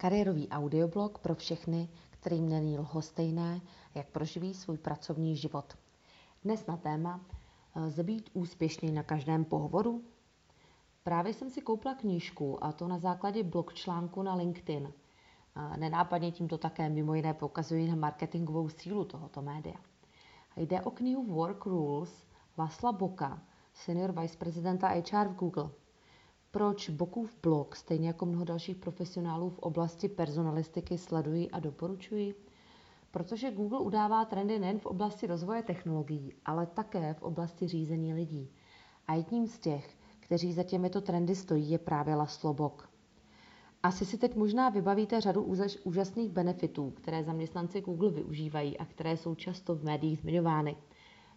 Kariérový audioblog pro všechny, kterým není lhostejné, jak proživí svůj pracovní život. Dnes na téma Lze být úspěšný na každém pohovoru? Právě jsem si koupila knížku a to na základě blog článku na LinkedIn. Nenápadně tímto také mimo jiné poukazují na marketingovou sílu tohoto média. Jde o knihu Work Rules Lasla Boka, senior vice prezidenta HR v Google. Proč Bokův blog, stejně jako mnoho dalších profesionálů v oblasti personalistiky, sledují a doporučují? Protože Google udává trendy nejen v oblasti rozvoje technologií, ale také v oblasti řízení lidí. A jedním z těch, kteří za těmito trendy stojí, je právě Laszlo Bok. Asi si teď možná vybavíte řadu úžasných benefitů, které zaměstnanci Google využívají a které jsou často v médiích zmiňovány.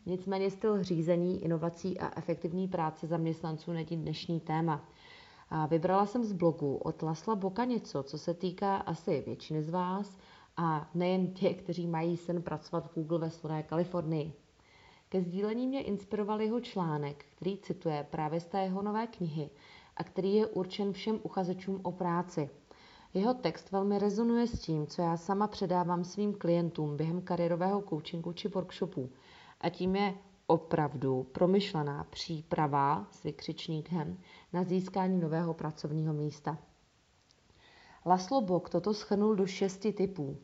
Nicméně styl řízení, inovací a efektivní práce zaměstnanců není dnešní téma. A vybrala jsem z blogu od Lasla Boka něco, co se týká asi většiny z vás a nejen těch, kteří mají sen pracovat v Google ve slunné Kalifornii. Ke sdílení mě inspiroval jeho článek, který cituje právě z té jeho nové knihy a který je určen všem uchazečům o práci. Jeho text velmi rezonuje s tím, co já sama předávám svým klientům během kariérového coachingu či workshopů. A tím je opravdu promyšlená příprava s vykřičníkem na získání nového pracovního místa. Laslo Bok toto schrnul do šesti typů.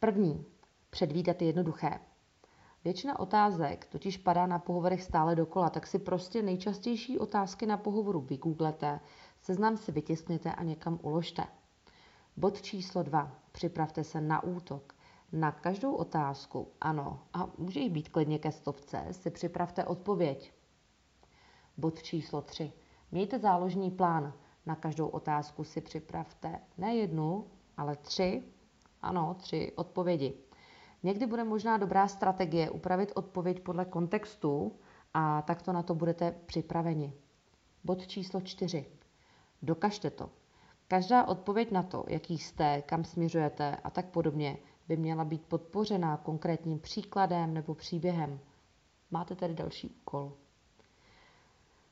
První. Předvídat je jednoduché. Většina otázek totiž padá na pohovorech stále dokola, tak si prostě nejčastější otázky na pohovoru vygooglete, seznam si vytiskněte a někam uložte. Bod číslo 2. Připravte se na útok. Na každou otázku, ano, a může jich být klidně ke stovce, si připravte odpověď. Bod číslo 3. Mějte záložní plán. Na každou otázku si připravte ne jednu, ale tři, ano, tři odpovědi. Někdy bude možná dobrá strategie upravit odpověď podle kontextu a takto na to budete připraveni. Bod číslo čtyři. Dokažte to. Každá odpověď na to, jaký jste, kam směřujete a tak podobně, by měla být podpořená konkrétním příkladem nebo příběhem. Máte tedy další úkol.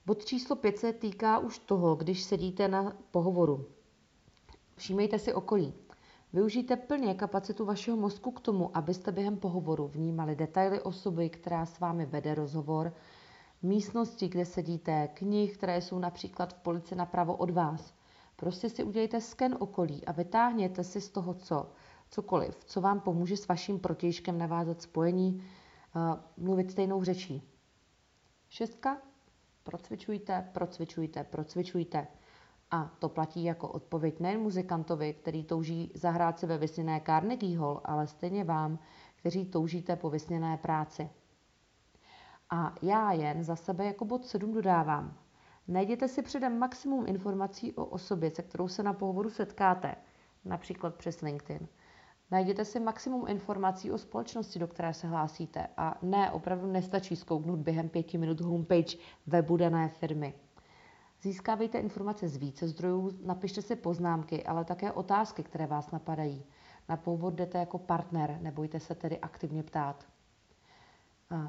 Bod číslo 5 se týká už toho, když sedíte na pohovoru. Všímejte si okolí. Využijte plně kapacitu vašeho mozku k tomu, abyste během pohovoru vnímali detaily osoby, která s vámi vede rozhovor, místnosti, kde sedíte, knih, které jsou například v polici napravo od vás. Prostě si udělejte sken okolí a vytáhněte si z toho co, cokoliv, co vám pomůže s vaším protějškem navázat spojení, uh, mluvit stejnou řečí. Šestka. Procvičujte, procvičujte, procvičujte. A to platí jako odpověď nejen muzikantovi, který touží zahrát si ve vysněné Carnegie Hall, ale stejně vám, kteří toužíte po vysněné práci. A já jen za sebe jako bod 7 dodávám. Najděte si předem maximum informací o osobě, se kterou se na pohovoru setkáte, například přes LinkedIn. Najděte si maximum informací o společnosti, do které se hlásíte a ne, opravdu nestačí zkouknout během pěti minut homepage webu dané firmy. Získávejte informace z více zdrojů, napište si poznámky, ale také otázky, které vás napadají. Na původ jdete jako partner, nebojte se tedy aktivně ptát.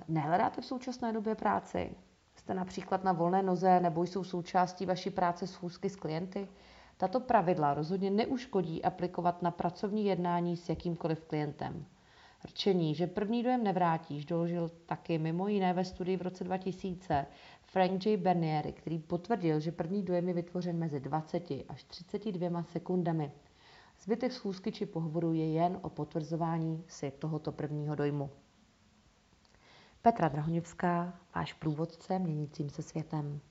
Nehledáte v současné době práci? Jste například na volné noze nebo jsou součástí vaší práce schůzky s klienty? Tato pravidla rozhodně neuškodí aplikovat na pracovní jednání s jakýmkoliv klientem. Rčení, že první dojem nevrátíš, doložil taky mimo jiné ve studii v roce 2000 Frank J. Bernier, který potvrdil, že první dojem je vytvořen mezi 20 až 32 sekundami. Zbytek schůzky či pohovoru je jen o potvrzování si tohoto prvního dojmu. Petra Drahoněvská, váš průvodce měnícím se světem.